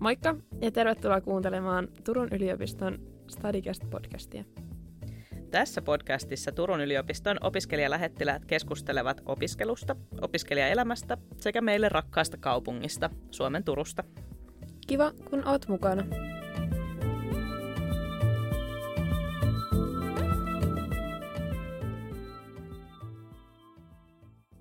Moikka ja tervetuloa kuuntelemaan Turun yliopiston Stadicast podcastia. Tässä podcastissa Turun yliopiston opiskelijalähettiläät keskustelevat opiskelusta, opiskelijaelämästä sekä meille rakkaasta kaupungista, Suomen Turusta. Kiva, kun oot mukana.